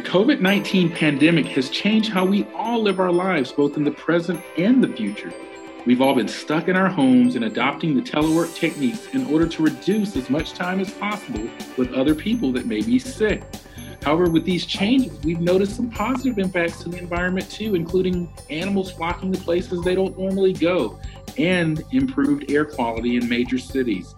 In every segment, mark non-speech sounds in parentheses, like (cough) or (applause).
The COVID 19 pandemic has changed how we all live our lives, both in the present and the future. We've all been stuck in our homes and adopting the telework techniques in order to reduce as much time as possible with other people that may be sick. However, with these changes, we've noticed some positive impacts to the environment too, including animals flocking to places they don't normally go and improved air quality in major cities.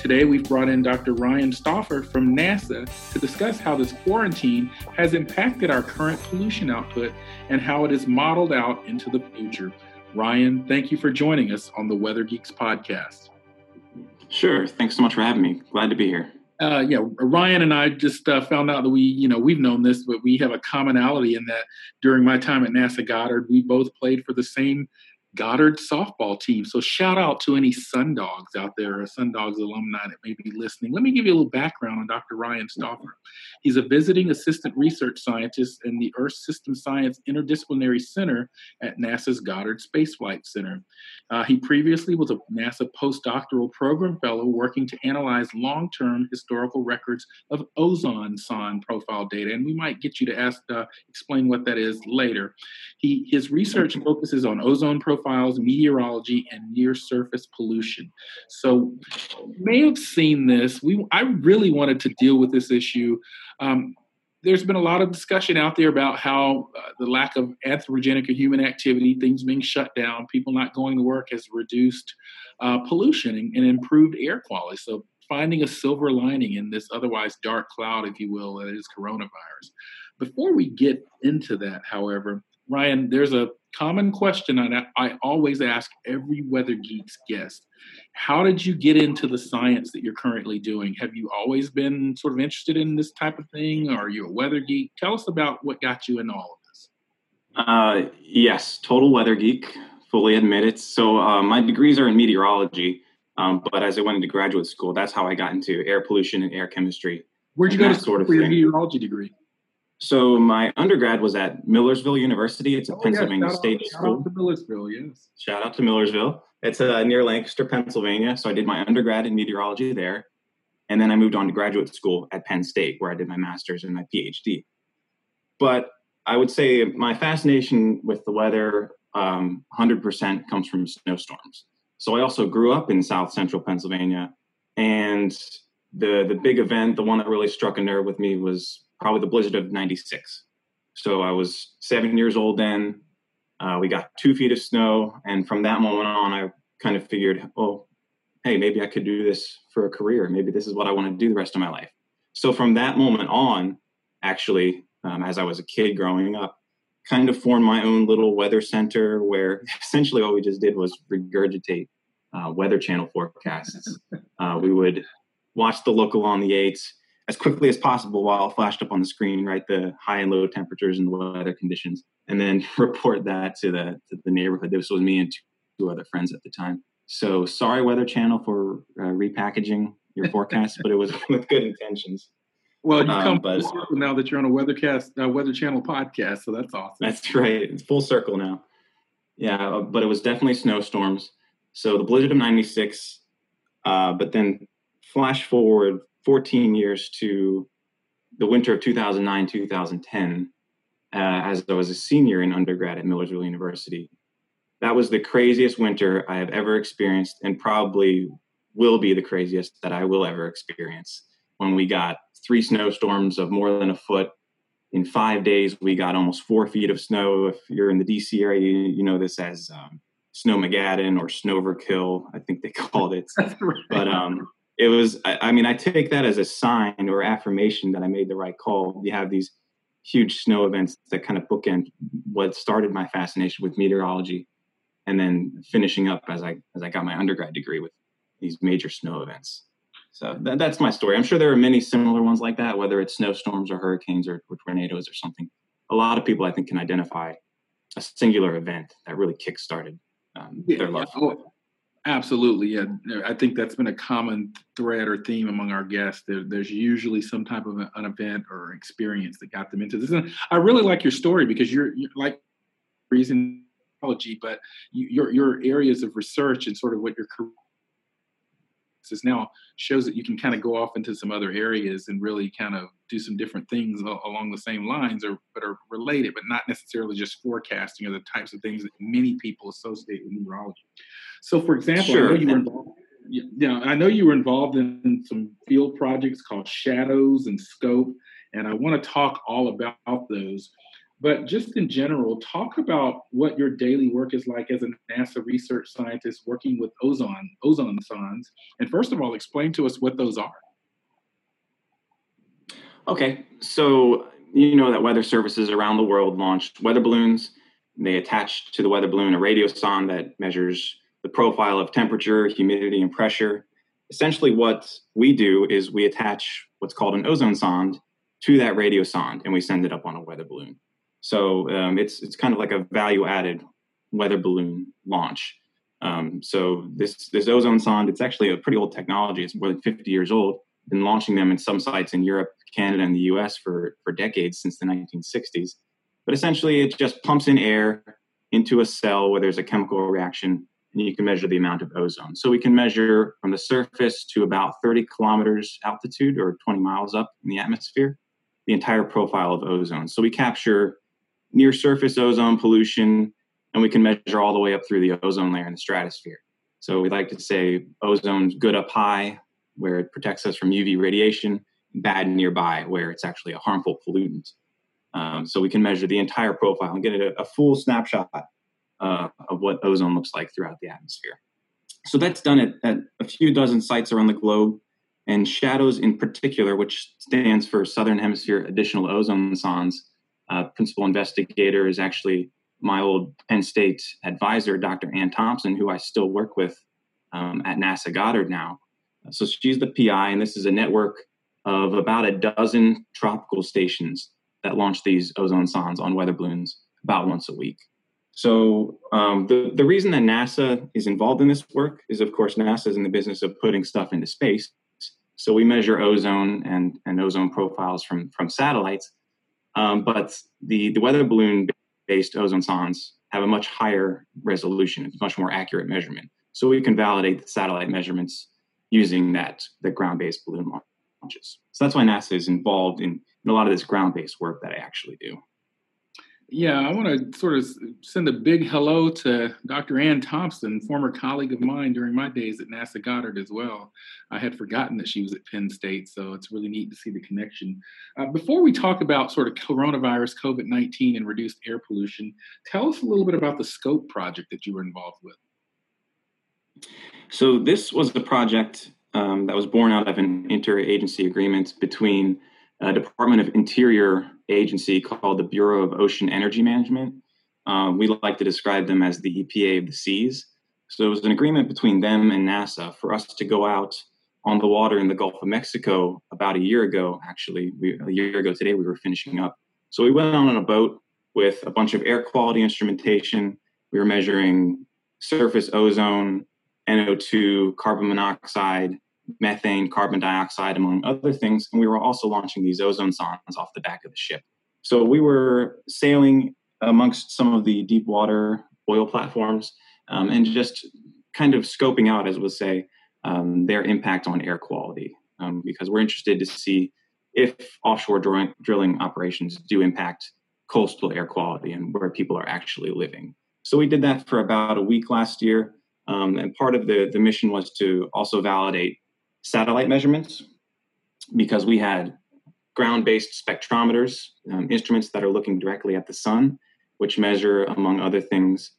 Today, we've brought in Dr. Ryan Stauffer from NASA to discuss how this quarantine has impacted our current pollution output and how it is modeled out into the future. Ryan, thank you for joining us on the Weather Geeks podcast. Sure. Thanks so much for having me. Glad to be here. Uh, yeah, Ryan and I just uh, found out that we, you know, we've known this, but we have a commonality in that during my time at NASA Goddard, we both played for the same Goddard softball team. So shout out to any Sun Dogs out there, or Sun Dogs alumni that may be listening. Let me give you a little background on Dr. Ryan Stauffer. He's a visiting assistant research scientist in the Earth System Science Interdisciplinary Center at NASA's Goddard Space Flight Center. Uh, he previously was a NASA postdoctoral program fellow working to analyze long-term historical records of ozone sonde profile data, and we might get you to ask, uh, explain what that is later. He his research focuses on ozone profile profiles, meteorology, and near surface pollution. So, you may have seen this. We I really wanted to deal with this issue. Um, there's been a lot of discussion out there about how uh, the lack of anthropogenic or human activity, things being shut down, people not going to work has reduced uh, pollution and, and, improved air quality. So finding a silver lining in this otherwise dark cloud, if you will, that is coronavirus. Before we get into that, however, Ryan, there's a common question I, I always ask every Weather Geeks guest. How did you get into the science that you're currently doing? Have you always been sort of interested in this type of thing? Or are you a weather geek? Tell us about what got you into all of this. Uh, yes, total weather geek, fully admit it. So uh, my degrees are in meteorology, um, but as I went into graduate school, that's how I got into air pollution and air chemistry. Where'd you go to sort of for your meteorology degree? So my undergrad was at Millersville University. It's a oh, Pennsylvania yeah. State out, school. Shout out to Millersville, yes. Shout out to Millersville. It's uh, near Lancaster, Pennsylvania. So I did my undergrad in meteorology there, and then I moved on to graduate school at Penn State, where I did my master's and my PhD. But I would say my fascination with the weather, um, 100% comes from snowstorms. So I also grew up in South Central Pennsylvania, and the the big event, the one that really struck a nerve with me was probably the blizzard of 96. So I was seven years old then. Uh, we got two feet of snow. And from that moment on, I kind of figured, oh, hey, maybe I could do this for a career. Maybe this is what I want to do the rest of my life. So from that moment on, actually, um, as I was a kid growing up, kind of formed my own little weather center where (laughs) essentially all we just did was regurgitate uh, Weather Channel forecasts. Uh, we would watch the local on the eights, as quickly as possible while it flashed up on the screen, write the high and low temperatures and the weather conditions, and then (laughs) report that to the to the neighborhood. This was me and two other friends at the time. So sorry, Weather Channel, for uh, repackaging your forecast, but it was (laughs) with good intentions. Well, you um, come but, full circle now that you're on a Weathercast, uh, Weather Channel podcast, so that's awesome. That's right. It's full circle now. Yeah, uh, but it was definitely snowstorms. So the blizzard of '96, uh, but then flash forward 14 years to the winter of 2009 2010 uh, as I was a senior in undergrad at Millersville University. That was the craziest winter I have ever experienced, and probably will be the craziest that I will ever experience. When we got three snowstorms of more than a foot in five days, we got almost four feet of snow. If you're in the DC area, you, you know this as um, Snowmageddon or Snowverkill, I think they (laughs) called it. (laughs) Right. But um, it was I, I, mean i take that as a sign or affirmation that i made the right call you have these huge snow events that kind of bookend what started my fascination with meteorology and then finishing up as i as i got my undergrad degree with these major snow events So th- that's my story. I'm sure there are many similar ones like that, whether it's snowstorms or hurricanes or, or tornadoes or something. A lot of people, I think, can identify a singular event that really kickstarted um, yeah, their love. Yeah. Absolutely, yeah. I think that's been a common thread or theme among our guests. There, there's usually some type of an event or experience that got them into this. And I really like your story because you're, you're like reason but you, your your areas of research and sort of what your career is now shows that you can kind of go off into some other areas and really kind of do some different things along the same lines or but are related but not necessarily just forecasting or the types of things that many people associate with meteorology so for example sure. i know you were involved yeah, I know you were involved in some field projects called SHADOZ and SCOAPE, and I want to talk all about those. But just in general, talk about what your daily work is like as a NASA research scientist working with ozone ozone sondes. And first of all, explain to us what those are. Okay, so you know that weather services around the world launched weather balloons. They attach to the weather balloon a radiosonde that measures the profile of temperature, humidity, and pressure. Essentially, what we do is we attach what's called an ozone sonde to that radiosonde, and we send it up on a weather balloon. So um, it's it's kind of like a value added weather balloon launch. Um, so this this ozone sonde, it's actually a pretty old technology. It's more than 50 years old. Been launching them in some sites in Europe, Canada, and the U.S. for for decades since the 1960s. But essentially, it just pumps in air into a cell where there's a chemical reaction, and you can measure the amount of ozone. So we can measure from the surface to about 30 kilometers altitude or 20 miles up in the atmosphere the entire profile of ozone. So we capture near surface ozone pollution, and we can measure all the way up through the ozone layer in the stratosphere. So we like to say ozone's good up high, where it protects us from UV radiation, bad nearby, where it's actually a harmful pollutant. Um, so we can measure the entire profile and get a, a full snapshot uh, of what ozone looks like throughout the atmosphere. So that's done at, at a few dozen sites around the globe. And SHADOZ in particular, which stands for Southern Hemisphere Additional Ozone Sondes, uh, principal investigator is actually my old Penn State advisor, Dr. Ann Thompson, who I still work with um, at NASA Goddard now. So she's the PI, and this is a network of about a dozen tropical stations that launch these ozone sondes on weather balloons about once a week. So um, the the reason that NASA is involved in this work is, of course, NASA is in the business of putting stuff into space. So we measure ozone and, and ozone profiles from from satellites, um, but the, the weather balloon based ozone sondes have a much higher resolution, it's much more accurate measurement. So we can validate the satellite measurements using that the ground based balloon launches. So that's why NASA is involved in, in a lot of this ground based work that I actually do. Yeah, I want to sort of send a big hello to Dr. Ann Thompson, former colleague of mine during my days at NASA Goddard as well. I had forgotten that she was at Penn State, so it's really neat to see the connection. Uh, before we talk about sort of coronavirus, COVID 19, and reduced air pollution, tell us a little bit about the SCOAPE project that you were involved with. So, this was a project um, that was born out of an interagency agreement between a Department of Interior agency called the Bureau of Ocean Energy Management. Um, we like to describe them as the EPA of the seas. So it was an agreement between them and NASA for us to go out on the water in the Gulf of Mexico about a year ago. Actually, we, a year ago today, we were finishing up. So we went on a boat with a bunch of air quality instrumentation. We were measuring surface ozone, NO2, carbon monoxide, methane, carbon dioxide, among other things. And we were also launching these ozone sondes off the back of the ship. So we were sailing amongst some of the deep water oil platforms um, and just kind of scoping out, as we'll say, um, their impact on air quality um, because we're interested to see if offshore drilling, drilling operations do impact coastal air quality and where people are actually living. So we did that for about a week last year. Um, and part of the, the mission was to also validate satellite measurements because we had ground based spectrometers, um, instruments that are looking directly at the sun, which measure, among other things,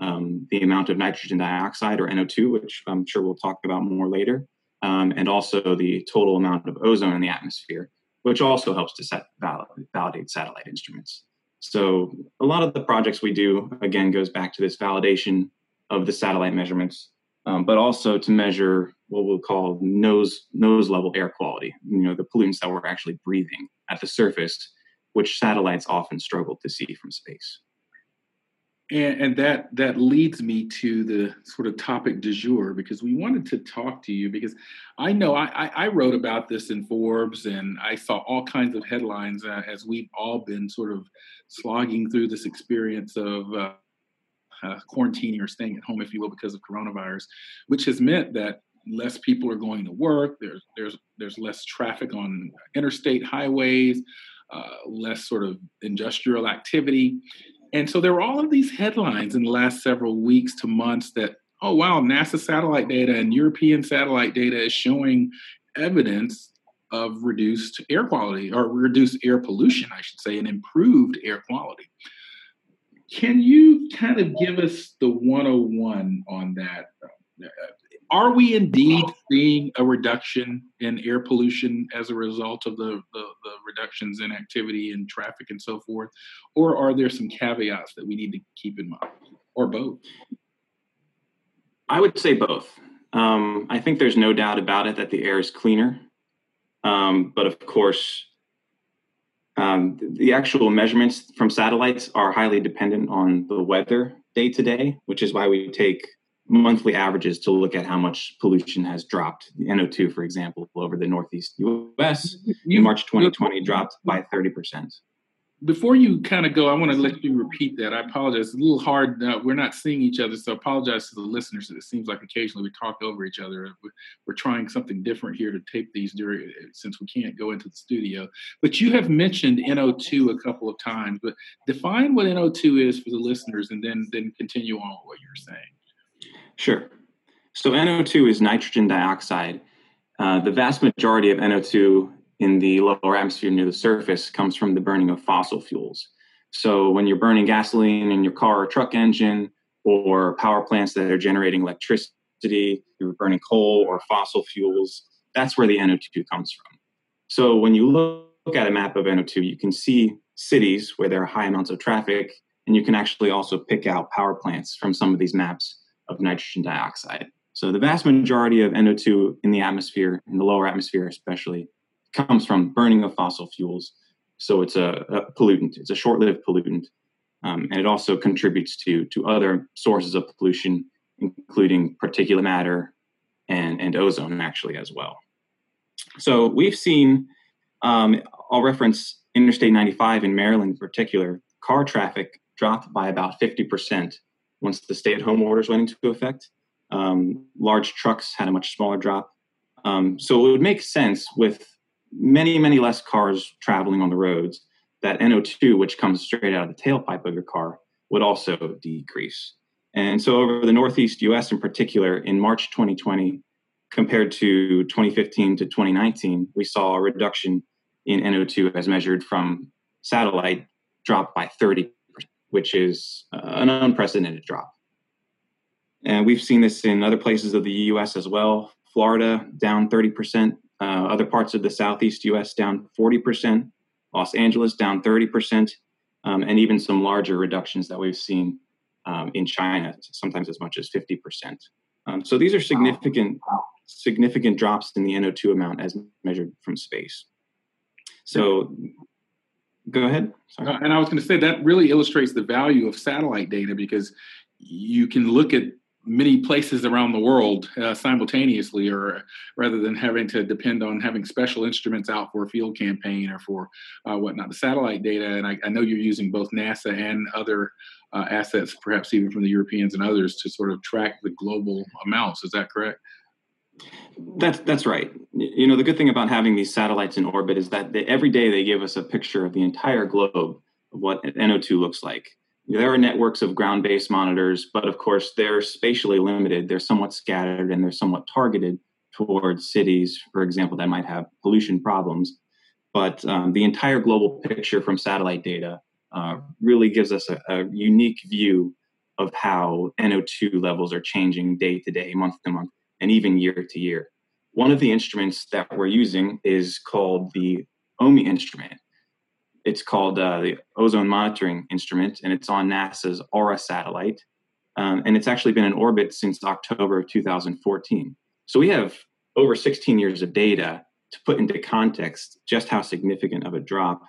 um, the amount of nitrogen dioxide or NO2, which I'm sure we'll talk about more later, um, and also the total amount of ozone in the atmosphere, which also helps to set validate, validate satellite instruments. So a lot of the projects we do, again, goes back to this validation of the satellite measurements um, but also to measure what we'll call nose nose level air quality. You know, the pollutants that we're actually breathing at the surface, which satellites often struggle to see from space. And, and, that that leads me to the sort of topic du jour because we wanted to talk to you because I know I, I wrote about this in Forbes and I saw all kinds of headlines uh, as we've all been sort of slogging through this experience of uh, uh, quarantining or staying at home, if you will, because of coronavirus, which has meant that less people are going to work. There's there's there's less traffic on interstate highways, uh, less sort of industrial activity and so there were all of these headlines in the last several weeks to months that, oh, wow, NASA satellite data and European satellite data is showing evidence of reduced air quality or reduced air pollution, I should say, and improved air quality. Can you kind of give us the 101 on that? are we indeed seeing a reduction in air pollution as a result of the, the, the, reductions in activity and traffic and so forth? Or are there some caveats that we need to keep in mind, or both? I would say both. Um, I think there's no doubt about it that the air is cleaner. Um, but of course, um, the actual measurements from satellites are highly dependent on the weather day to day, which is why we take monthly averages to look at how much pollution has dropped. The NO2, for example, over the Northeast US in March 2020 dropped by 30%. Before you kind of go, I want to let you repeat that. I apologize. It's a little hard. Uh, we're not seeing each other, so apologize to the listeners. It seems like occasionally we talk over each other. We're trying something different here to tape these during since we can't go into the studio. But you have mentioned NO2 a couple of times. But define what NO2 is for the listeners, and then then continue on with what you're saying. Sure. So NO2 is nitrogen dioxide. Uh, the vast majority of NO2 in the lower atmosphere near the surface comes from the burning of fossil fuels. So when you're burning gasoline in your car or truck engine, or power plants that are generating electricity, you're burning coal or fossil fuels, that's where the NO2 comes from. So when you look at a map of NO2, you can see cities where there are high amounts of traffic, and you can actually also pick out power plants from some of these maps of nitrogen dioxide. So the vast majority of NO2 in the atmosphere, in the lower atmosphere especially, comes from burning of fossil fuels. So it's a, a pollutant. It's a short-lived pollutant, um, and it also contributes to to other sources of pollution, including particulate matter and and ozone, actually as well. So we've seen. Um, I'll reference Interstate 95 in Maryland in particular. Car traffic dropped by about 50 percent once the stay at home orders went into effect. Um, large trucks had a much smaller drop. Um, so it would make sense with many, many less cars traveling on the roads that NO2, which comes straight out of the tailpipe of your car, would also decrease. And so over the Northeast US in particular, in March 2020, compared to 2015 to 2019, we saw a reduction in NO2 as measured from satellite drop by 30 which is uh, an unprecedented drop. And we've seen this in other places of the US as well. Florida down 30%, uh, other parts of the Southeast US down 40%, Los Angeles down 30%, um, and even some larger reductions that we've seen um, in China, sometimes as much as 50%. Um, so these are significant, significant drops in the NO2 amount as measured from space. So Go ahead. Sorry. Uh, and I was going to say that really illustrates the value of satellite data because you can look at many places around the world uh, simultaneously, or rather than having to depend on having special instruments out for a field campaign or for uh, whatnot. The satellite data, and I, I, know you're using both NASA and other uh, assets, perhaps even from the Europeans and others, to sort of track the global amounts. Is that correct? That's that's right. You know, the good thing about having these satellites in orbit is that they, every day they give us a picture of the entire globe of what NO2 looks like. There are networks of ground-based monitors, but of course they're spatially limited. They're somewhat scattered and they're somewhat targeted towards cities, for example, that might have pollution problems. But um, the entire global picture from satellite data uh, really gives us a, a unique view of how NO2 levels are changing day to day, month to month and even year to year. One of the instruments that we're using is called the OMI instrument. It's called uh, the Ozone Monitoring Instrument, and it's on NASA's AURA satellite. um, and it's actually been in orbit since October of 2014. So we have over 16 years of data to put into context just how significant of a drop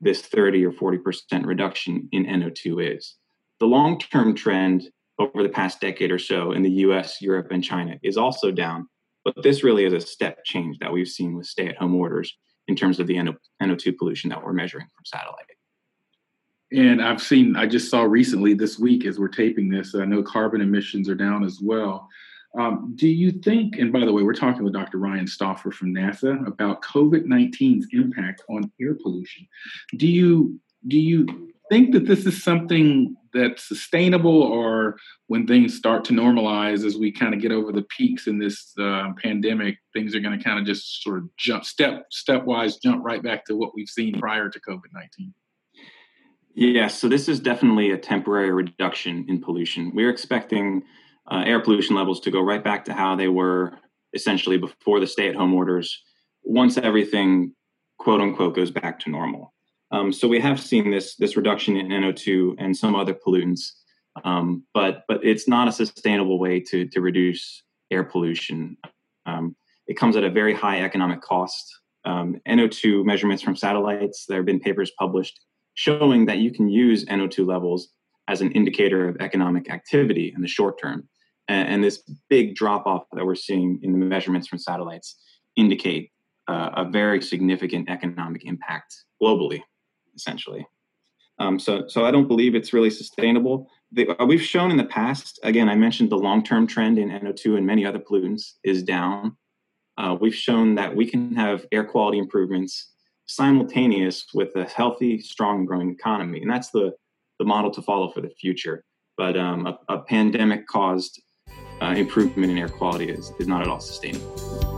this 30 or 40% reduction in NO2 is. The long term trend over the past decade or so in the US, Europe, and China is also down, but this really is a step change that we've seen with stay at home orders in terms of the NO2 pollution that we're measuring from satellite. And I've seen, I just saw recently this week as we're taping this, I know carbon emissions are down as well. Um, do you think, and by the way, we're talking with Dr. Ryan Stauffer from NASA about COVID 19's impact on air pollution. Do you do you think that this is something that's sustainable, or when things start to normalize as we kind of get over the peaks in this uh, pandemic, things are going to kind of just sort of jump step stepwise jump right back to what we've seen prior to COVID nineteen? Yes, so this is definitely a temporary reduction in pollution. We're expecting uh, air pollution levels to go right back to how they were essentially before the stay at home orders once everything quote unquote goes back to normal. Um, so we have seen this this reduction in NO2 and some other pollutants, um, but but it's not a sustainable way to to reduce air pollution. Um, it comes at a very high economic cost. Um, NO2 measurements from satellites. There have been papers published showing that you can use NO2 levels as an indicator of economic activity in the short term. And, and this big drop off that we're seeing in the measurements from satellites indicate uh, a very significant economic impact globally essentially. Um, so, so I don't believe it's really sustainable. The, uh, we've shown in the past, again, I mentioned the long-term trend in NO2 and many other pollutants is down. Uh, we've shown that we can have air quality improvements simultaneous with a healthy, strong, growing economy, and that's the the model to follow for the future. But um, a, a pandemic-caused uh, improvement in air quality is, is not at all sustainable.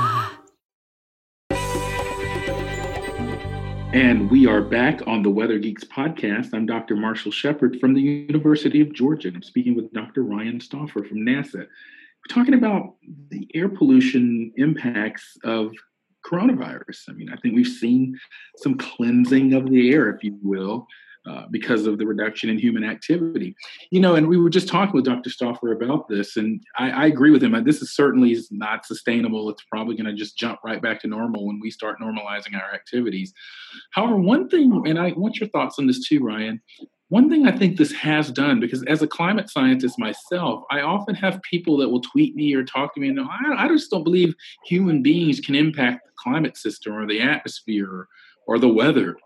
And we are back on the Weather Geeks podcast. I'm Dr. Marshall Shepard from the University of Georgia. And I'm speaking with Dr. Ryan Stauffer from NASA. We're talking about the air pollution impacts of coronavirus. I mean, I think we've seen some cleansing of the air, if you will, uh, because of the reduction in human activity. You know, and we were just talking with Dr. Stauffer about this, and I, I agree with him. This is certainly not sustainable. It's probably going to just jump right back to normal when we start normalizing our activities. However, one thing, and I want your thoughts on this too, Ryan. One thing I think this has done, because as a climate scientist myself, I often have people that will tweet me or talk to me, and I, I just don't believe human beings can impact the climate system or the atmosphere or, or the weather.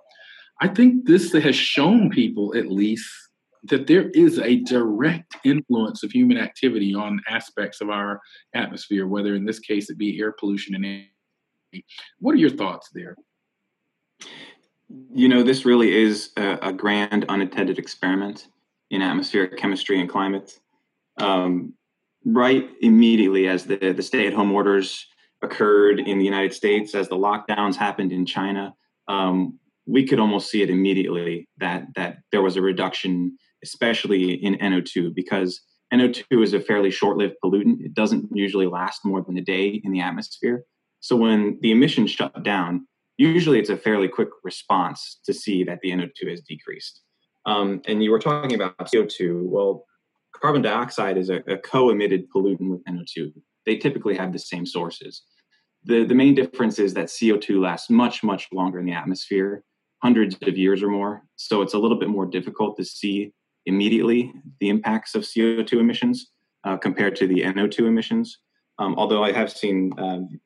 I think this has shown people, at least, that there is a direct influence of human activity on aspects of our atmosphere, whether in this case it be air pollution and. What are your thoughts there? You know, this really is a, a grand unintended experiment in atmospheric chemistry and climate. Um, right immediately as the, the stay at home orders occurred in the United States, as the lockdowns happened in China, um, we could almost see it immediately that that there was a reduction, especially in NO2, because NO2 is a fairly short-lived pollutant. It doesn't usually last more than a day in the atmosphere. So when the emissions shut down, usually it's a fairly quick response to see that the NO2 has decreased. Um, and you were talking about CO2. Well, carbon dioxide is a, a co-emitted pollutant with NO2. They typically have the same sources. The, the main difference is that CO2 lasts much, much longer in the atmosphere hundreds of years or more. So it's a little bit more difficult to see immediately the impacts of CO2 emissions uh, compared to the NO2 emissions. Um, although I have seen um,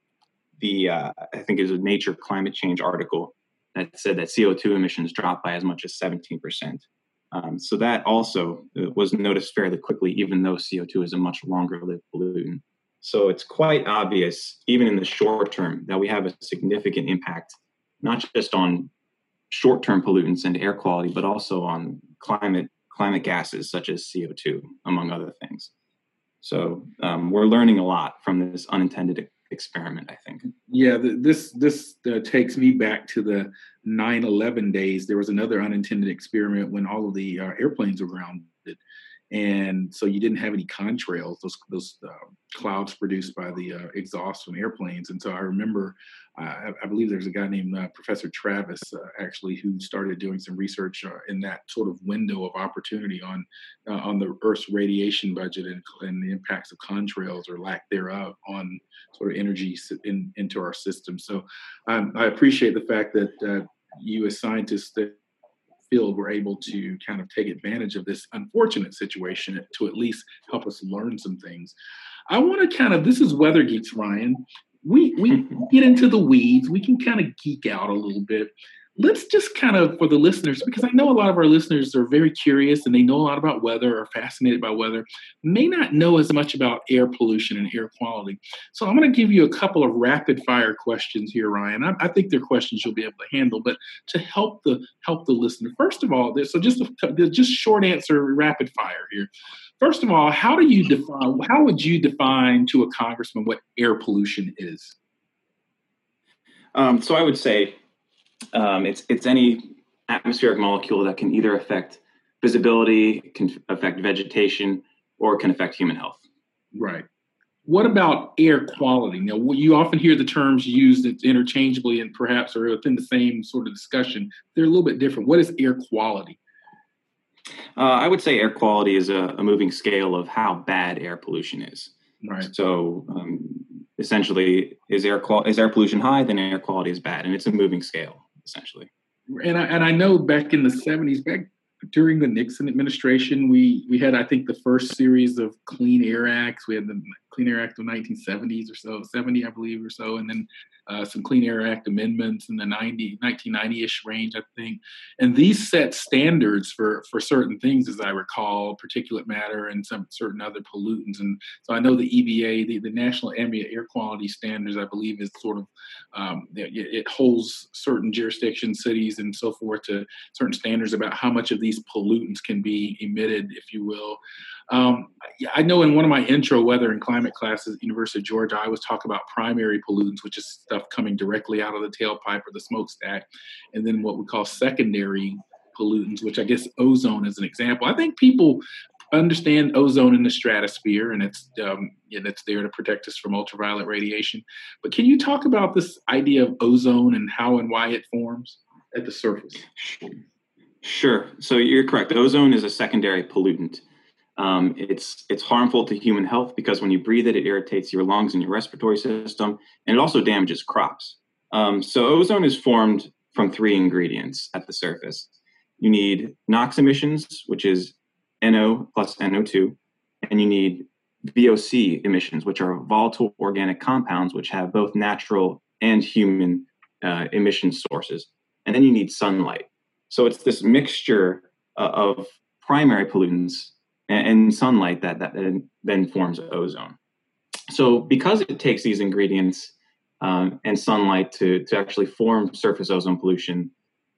the, uh, I think it was a Nature climate change article that said that CO2 emissions dropped by as much as 17%. Um, so that also uh, was noticed fairly quickly, even though CO2 is a much longer lived pollutant. So it's quite obvious, even in the short term, that we have a significant impact, not just on short-term pollutants and air quality, but also on climate climate gases such as CO2, among other things. So um, we're learning a lot from this unintended experiment. I think. Yeah, the, this this uh, takes me back to the 9/11 days. There was another unintended experiment when all of the uh, airplanes were grounded, and so you didn't have any contrails those those uh, clouds produced by the uh, exhaust from airplanes. And so i remember uh, I, believe there's a guy named uh, professor travis uh, actually who started doing some research uh, in that sort of window of opportunity on on the earth's radiation budget and, and, the impacts of contrails or lack thereof on sort of energy in, into our system. So um, i appreciate the fact that you as scientists that field were able to kind of take advantage of this unfortunate situation to at least help us learn some things. I want to kind of this is weather geeks, Ryan. We we (laughs) get into the weeds. We can kind of geek out a little bit let's just kind of for the listeners because i know a lot of our listeners are very curious and they know a lot about weather or fascinated by weather may not know as much about air pollution and air quality. So i'm going to give you a couple of rapid fire questions here ryan. I, I, think they're questions you'll be able to handle but to help the help the listener. First of all so just a, just short answer rapid fire here. First of all how do you define how would you define to a congressman what air pollution is? Um, so i would say um, it's it's any atmospheric molecule that can either affect visibility, can affect vegetation, or can affect human health. Right. What about air quality? Now, you often hear the terms used interchangeably and perhaps are within the same sort of discussion. They're a little bit different. What is air quality? Uh, I would say air quality is a, a, moving scale of how bad air pollution is. Right. So, um, essentially, is air qual- is air pollution high? Then air quality is bad, and it's a moving scale essentially. And I, and I know back in the 70s, back during the Nixon administration, we we had I think the first series of Clean Air Acts. We had the Clean Air Act of 1970s or so, 70 I believe or so, and then uh, some Clean Air Act amendments in the 90, 1990-ish range, I think. And these set standards for for certain things, as I recall, particulate matter and some certain other pollutants. And so I know the EPA, the, the National Ambient Air Quality Standards, I believe, is sort of um, it, it holds certain jurisdictions, cities, and so forth to certain standards about how much of these pollutants can be emitted, if you will. Um, I know in one of my intro weather and climate classes at University of Georgia, I was talking about primary pollutants, which is stuff coming directly out of the tailpipe or the smokestack, and then what we call secondary pollutants, which I guess ozone is an example. I think people understand ozone in the stratosphere, and it's um, and it's there to protect us from ultraviolet radiation. But can you talk about this idea of ozone and how and why it forms at the surface? Sure. So you're correct. Ozone is a secondary pollutant. Um, it's it's harmful to human health because when you breathe it, it irritates your lungs and your respiratory system, and it also damages crops. Um, so ozone is formed from three ingredients at the surface. You need NOx emissions, which is NO plus NO2, and you need VOC emissions, which are volatile organic compounds, which have both natural and human uh, emission sources. And then you need sunlight. So it's this mixture uh, of primary pollutants and, and sunlight that, that then forms ozone. So because it takes these ingredients um, and sunlight to, to actually form surface ozone pollution,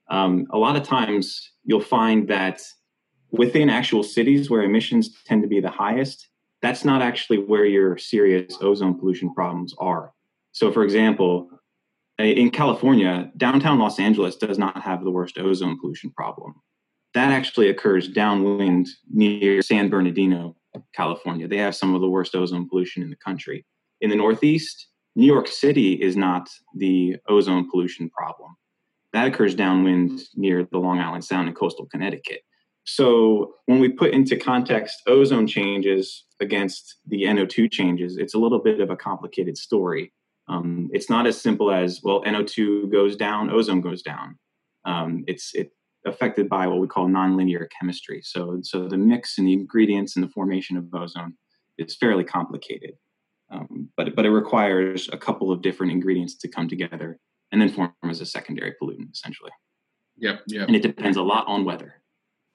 um, a lot of times you'll find that within actual cities where emissions tend to be the highest, that's not actually where your serious ozone pollution problems are. So, for example, in California, downtown Los Angeles does not have the worst ozone pollution problem that actually occurs downwind near San Bernardino, California. They have some of the worst ozone pollution in the country. In the Northeast, New York City is not the ozone pollution problem. That occurs downwind near the Long Island Sound in coastal Connecticut. So when we put into context ozone changes against the NO2 changes, it's a little bit of a complicated story. Um, it's not as simple as well, NO2 goes down, ozone goes down. Um, it's it affected by what we call nonlinear chemistry. So, so the mix and the ingredients and the formation of ozone is fairly complicated, um, but but it requires a couple of different ingredients to come together and then form as a secondary pollutant, essentially. Yep, yep. And it depends a lot on weather.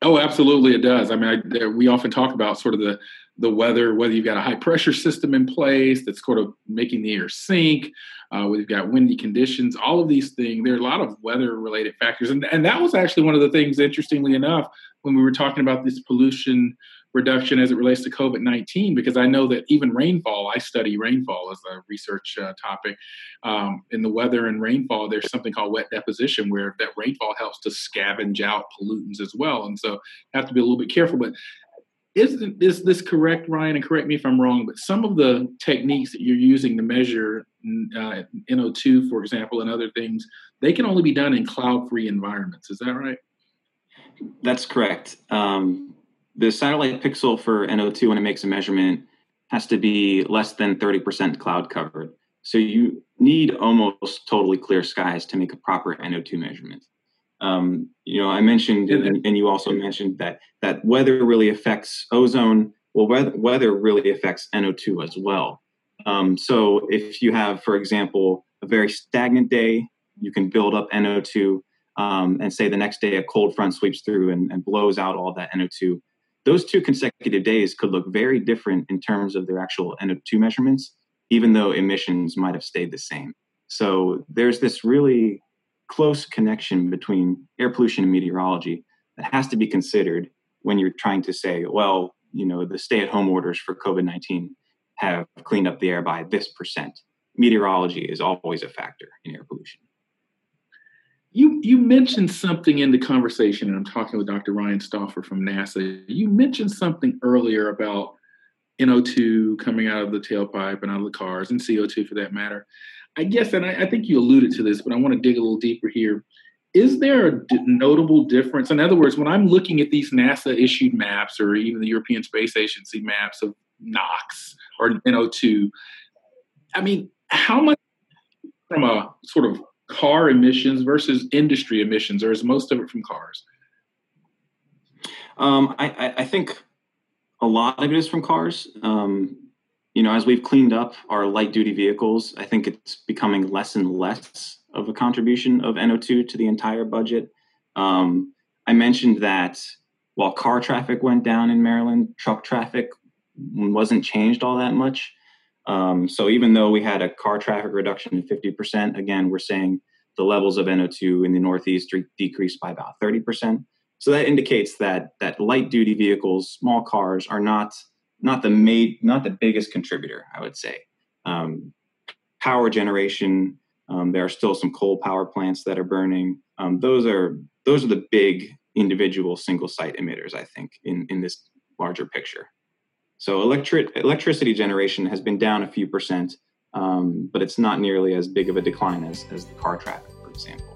Oh, absolutely, it does. I mean, I, we often talk about sort of the the weather, whether you've got a high pressure system in place that's sort of making the air sink, uh, whether you've got windy conditions, all of these things. There are a lot of weather related factors, and and that was actually one of the things, interestingly enough, when we were talking about this pollution reduction as it relates to COVID 19, because I know that even rainfall, I study rainfall as a research uh, topic. Um, in the weather and rainfall, there's something called wet deposition where that rainfall helps to scavenge out pollutants as well. And so have to be a little bit careful. But is, is this correct, Ryan? And correct me if I'm wrong, but some of the techniques that you're using to measure uh, NO2, for example, and other things, they can only be done in cloud free environments. Is that right? That's correct. Um, the satellite pixel for NO2 when it makes a measurement has to be less than 30% cloud covered. So you need almost totally clear skies to make a proper NO2 measurement. Um, you know, I mentioned, and, and, you also mentioned that that weather really affects ozone. Well, weather, weather really affects NO2 as well. Um, so if you have, for example, a very stagnant day, you can build up NO2, um, and say the next day a cold front sweeps through and, and blows out all that NO2 those two consecutive days could look very different in terms of their actual NO2 measurements, even though emissions might have stayed the same. So there's this really close connection between air pollution and meteorology that has to be considered when you're trying to say, well, you know, the stay at home orders for COVID 19 have cleaned up the air by this percent. Meteorology is always a factor in air pollution. You you mentioned something in the conversation, and I'm talking with Dr. Ryan Stauffer from NASA. You mentioned something earlier about NO2 coming out of the tailpipe and out of the cars, and CO2 for that matter. I guess, and I, I think you alluded to this, but I want to dig a little deeper here. Is there a d- notable difference? In other words, when I'm looking at these NASA issued maps or even the European Space Agency maps of NOx or NO2, I mean, how much from a sort of car emissions versus industry emissions, or is most of it from cars? Um, I, I, think a lot of it is from cars. Um, you know, as we've cleaned up our light duty vehicles, I think it's becoming less and less of a contribution of NO2 to the entire budget. Um, I mentioned that while car traffic went down in Maryland, truck traffic wasn't changed all that much. Um, so even though we had a car traffic reduction of 50%, again, we're saying the levels of NO2 in the Northeast decreased by about 30%. So that indicates that that light duty vehicles, small cars, are not not the made not the biggest contributor. I would say um, power generation. Um, there are still some coal power plants that are burning. Um, those are those are the big individual single site emitters. I think in in this larger picture. So electric electricity generation has been down a few percent, um, but it's not nearly as big of a decline as, as the car traffic, for example.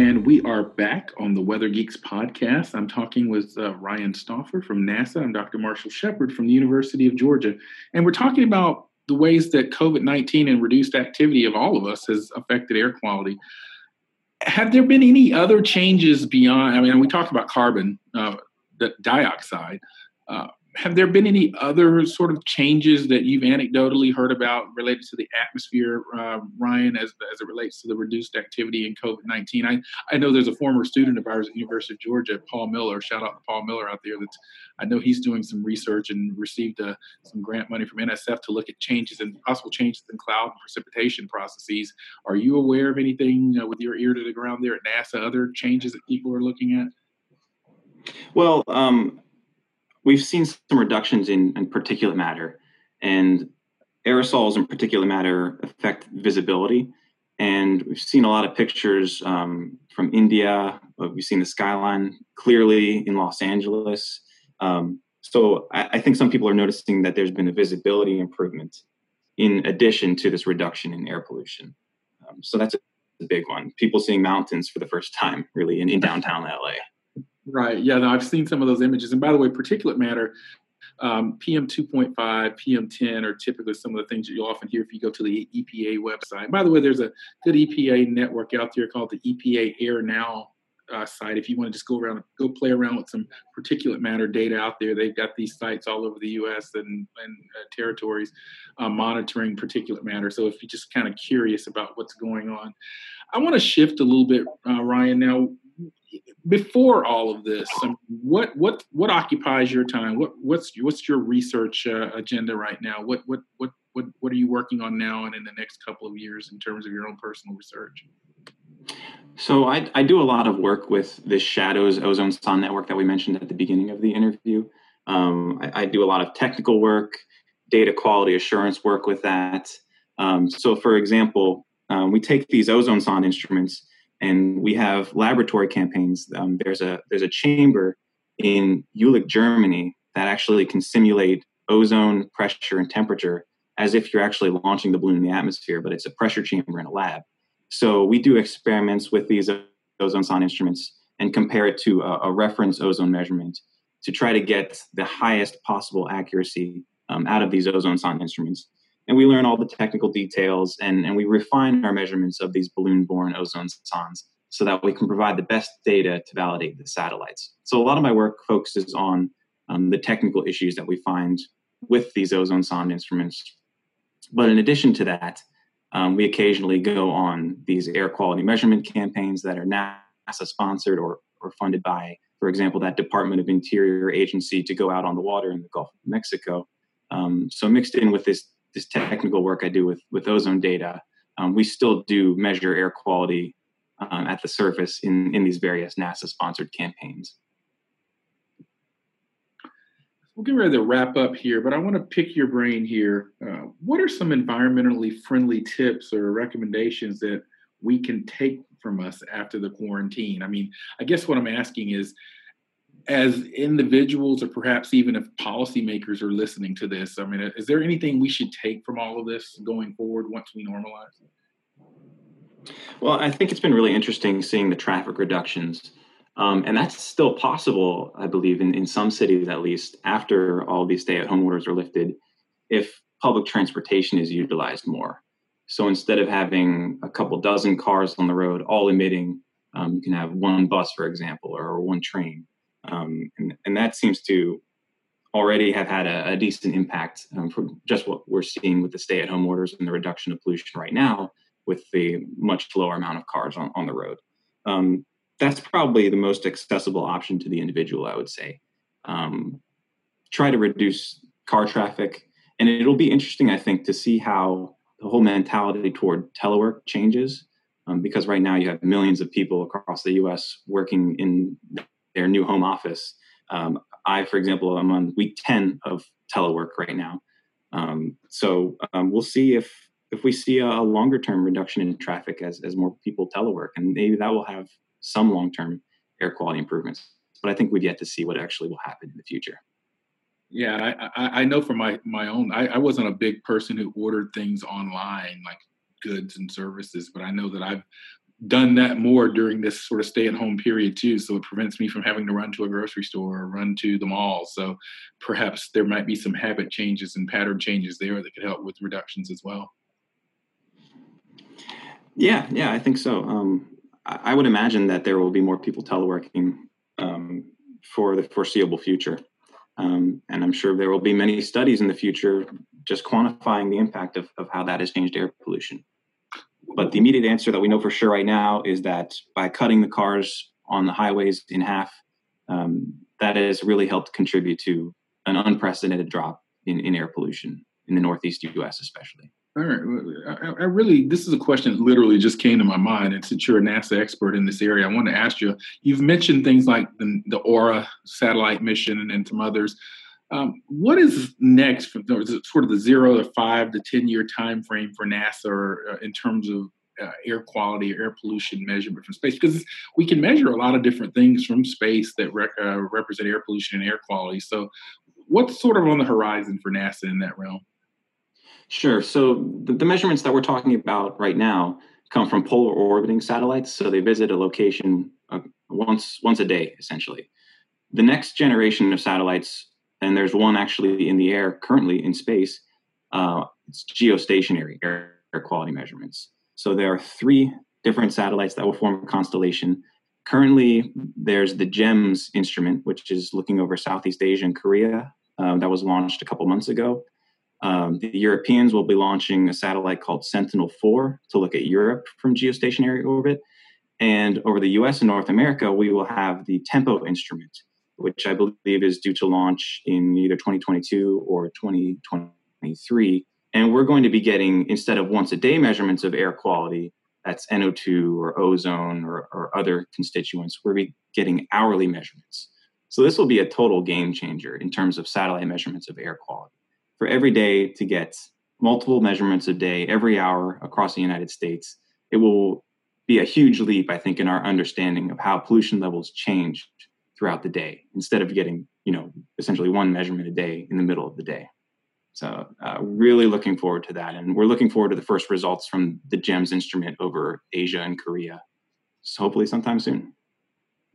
And we are back on the Weather Geeks podcast. I'm talking with uh, Ryan Stauffer from NASA I'm Dr. Marshall Shepard from the University of Georgia. And we're talking about the ways that COVID 19 and reduced activity of all of us has affected air quality. Have there been any other changes beyond? I mean, we talked about carbon uh, dioxide. Uh, have there been any other sort of changes that you've anecdotally heard about related to the atmosphere, uh, Ryan, as, as it relates to the reduced activity in COVID 19? I, I know there's a former student of ours at University of Georgia, Paul Miller. Shout out to Paul Miller out there. That's, I know he's doing some research and received uh, some grant money from NSF to look at changes and possible changes in cloud and precipitation processes. Are you aware of anything uh, with your ear to the ground there at NASA, other changes that people are looking at? Well, um, we've seen some reductions in, in particulate matter, and aerosols in particulate matter affect visibility. And we've seen a lot of pictures um, from India. We've seen the skyline clearly in Los Angeles. Um, so I, I, think some people are noticing that there's been a visibility improvement in addition to this reduction in air pollution. Um, so that's a a big one. People seeing mountains for the first time, really, in, in downtown LA. Right. Yeah. No, I've seen some of those images. And by the way, particulate matter, um, PM 2.5, PM 10 are typically some of the things that you'll often hear if you go to the EPA website. By the way, there's a good EPA network out there called the EPA Air Now uh, site. If you want to just go around, go play around with some particulate matter data out there, they've got these sites all over the U.S. and, and uh, territories uh, monitoring particulate matter. So if you're just kind of curious about what's going on, I want to shift a little bit, uh, Ryan. Now, before all of this, what what what occupies your time? What what's what's your research uh, agenda right now? What what what what what are you working on now and in the next couple of years in terms of your own personal research? So I, I do a lot of work with this SHADOZ Ozone Sonde network that we mentioned at the beginning of the interview. Um, I, I, do a lot of technical work, data quality assurance work with that. Um, so, for example, um, we take these ozone sonde instruments and we have laboratory campaigns. Um, there's a there's a chamber in Jülich, Germany, that actually can simulate ozone pressure and temperature as if you're actually launching the balloon in the atmosphere, but it's a pressure chamber in a lab. So we do experiments with these ozone sonde instruments and compare it to a, a, reference ozone measurement to try to get the highest possible accuracy um, out of these ozone sonde instruments. And we learn all the technical details and, and we refine our measurements of these balloon borne ozone sondes so that we can provide the best data to validate the satellites. So a lot of my work focuses on um, the technical issues that we find with these ozone sonde instruments. But in addition to that, um, we occasionally go on these air quality measurement campaigns that are NASA sponsored or, or funded by, for example, that Department of Interior agency to go out on the water in the Gulf of Mexico. Um, so mixed in with this this technical work I do with with ozone data, um, we still do measure air quality um, at the surface in in these various NASA sponsored campaigns we're getting ready to wrap up here, but I want to pick your brain here. Uh, what are some environmentally friendly tips or recommendations that we can take from us after the quarantine? I mean, I guess what I'm asking is, as individuals, or perhaps even if policymakers are listening to this, I mean, is there anything we should take from all of this going forward once we normalize? Well, I think it's been really interesting seeing the traffic reductions um, and that's still possible, I believe, in, in some cities at least, after all these stay at home orders are lifted, if public transportation is utilized more. So instead of having a couple dozen cars on the road all emitting, um, you can have one bus, for example, or one train. Um, and, and, that seems to already have had a, a decent impact um, for just what we're seeing with the stay at home orders and the reduction of pollution right now with the much lower amount of cars on, on the road. Um, that's probably the most accessible option to the individual, I would say. Um, try to reduce car traffic. And it'll be interesting, I think, to see how the whole mentality toward telework changes. Um, because right now you have millions of people across the US working in their new home office. Um, I, for example, I'm on week 10 of telework right now. Um, so um, we'll see if if we see a, longer term reduction in traffic as, as more people telework, and maybe that will have some long term air quality improvements. But I think we've yet to see what actually will happen in the future. Yeah, I, I, I know from my my own. I, I wasn't a big person who ordered things online, like goods and services, but I know that I've done that more during this sort of stay at home period too. So it prevents me from having to run to a grocery store or run to the mall. So perhaps there might be some habit changes and pattern changes there that could help with reductions as well. Yeah, yeah, I think so. Um, I would imagine that there will be more people teleworking um, for the foreseeable future. Um, and I'm sure there will be many studies in the future just quantifying the impact of, of how that has changed air pollution. But the immediate answer that we know for sure right now is that by cutting the cars on the highways in half, um, that has really helped contribute to an unprecedented drop in, in air pollution in the Northeast US, especially. All right. I, I, really, this is a question that literally just came to my mind. And since you're a NASA expert in this area, I want to ask you you've mentioned things like the, the Aura satellite mission and, and some others. Um, what is next for sort of the zero to five to 10 year time frame for NASA or, uh, in terms of uh, air quality or air pollution measurement from space? Because we can measure a lot of different things from space that rec- uh, represent air pollution and air quality. So, what's sort of on the horizon for NASA in that realm? Sure. So the, the, measurements that we're talking about right now come from polar orbiting satellites. So they visit a location uh, once once a day, essentially. The next generation of satellites, and there's one actually in the air currently in space. Uh, it's geostationary air, air quality measurements. So there are three different satellites that will form a constellation. Currently, there's the GEMS instrument, which is looking over Southeast Asia and Korea. Uh, that was launched a couple months ago. Um, the Europeans will be launching a satellite called Sentinel 4 to look at Europe from geostationary orbit. And over the US and North America, we will have the TEMPO instrument, which I believe is due to launch in either 2022 or 2023. And we're going to be getting, instead of once a day measurements of air quality, that's NO2 or ozone or, or other constituents, we're getting hourly measurements. So this will be a total game changer in terms of satellite measurements of air quality. For every day to get multiple measurements a day, every hour across the United States, it will be a huge leap, I think, in our understanding of how pollution levels change throughout the day instead of getting, you know, essentially one measurement a day in the middle of the day. So, uh, really looking forward to that. And we're looking forward to the first results from the GEMS instrument over Asia and Korea. So hopefully, sometime soon.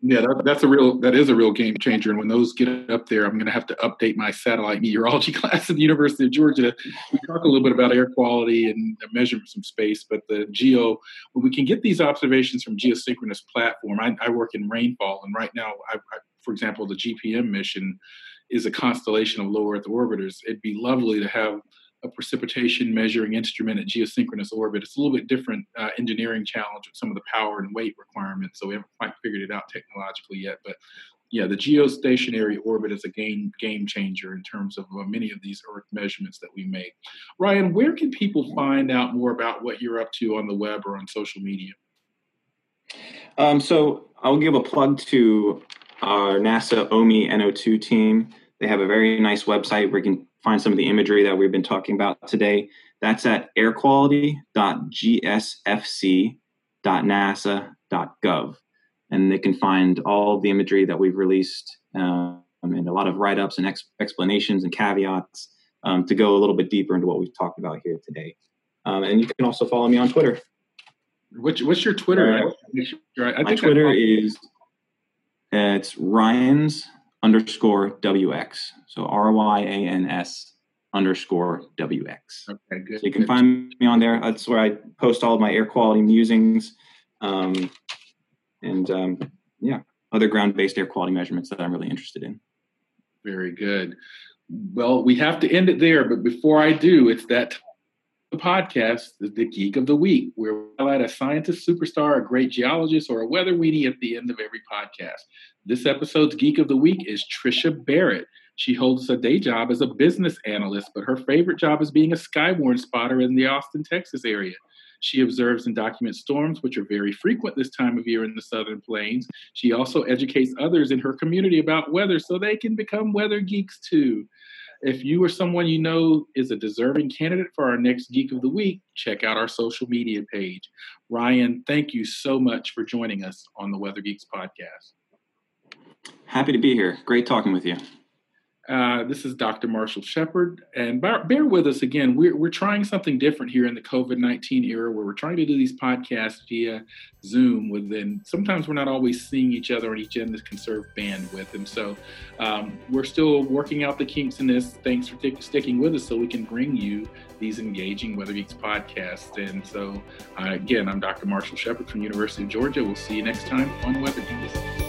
Yeah, that, that's a real that is a real game changer. And when those get up there, I'm going to have to update my satellite meteorology (laughs) class at the University of Georgia. We talk a little bit about air quality and measurements from space, but the geo when we can get these observations from geosynchronous platform. I, I work in rainfall, and right now, I, I, for example, the GPM mission is a constellation of low Earth orbiters. It'd be lovely to have a precipitation measuring instrument at geosynchronous orbit. It's a little bit different uh, engineering challenge with some of the power and weight requirements, so we haven't quite figured it out technologically yet. But yeah, the geostationary orbit is a game game changer in terms of uh, many of these Earth measurements that we make. Ryan, where can people find out more about what you're up to on the web or on social media? Um, so I'll give a plug to our NASA OMI NO2 team. They have a very nice website where you can find some of the imagery that we've been talking about today. That's at airquality.gsfc.nasa.gov. And they can find all the imagery that we've released um, and a lot of write ups and ex- explanations and caveats um, to go a little bit deeper into what we've talked about here today. Um, and you can also follow me on Twitter. What's, what's your Twitter? Uh, My Twitter is it's Ryan's underscore WX. So R Y A N S underscore WX. Okay, good. So you can good. find me on there. That's where I post all of my air quality musings um, and um, yeah, other ground based air quality measurements that I'm really interested in. Very good. Well, we have to end it there, but before I do, it's that podcast, the Geek of the Week, where we highlight a scientist superstar, a great geologist, or a weather weenie at the end of every podcast. This episode's Geek of the Week is Trisha Barrett. She holds a day job as a business analyst, but her favorite job is being a SKYWARN spotter in the Austin, Texas area. She observes and documents storms, which are very frequent this time of year in the Southern Plains. She also educates others in her community about weather so they can become weather geeks too. If you or someone you know is a deserving candidate for our next Geek of the Week, check out our social media page. Ryan, thank you so much for joining us on the Weather Geeks podcast. Happy to be here. Great talking with you. Uh, this is Dr. Marshall Shepard, and bear, bear, with us again. We're, we're trying something different here in the COVID 19 era where we're trying to do these podcasts via Zoom. Within sometimes we're not always seeing each other on each end to conserve bandwidth. And so um, we're still working out the kinks in this. Thanks for t- sticking with us so we can bring you these engaging Weather Geeks podcasts. And so, uh, again, I'm Dr. Marshall Shepard from University of Georgia. We'll see you next time on Weather Geeks.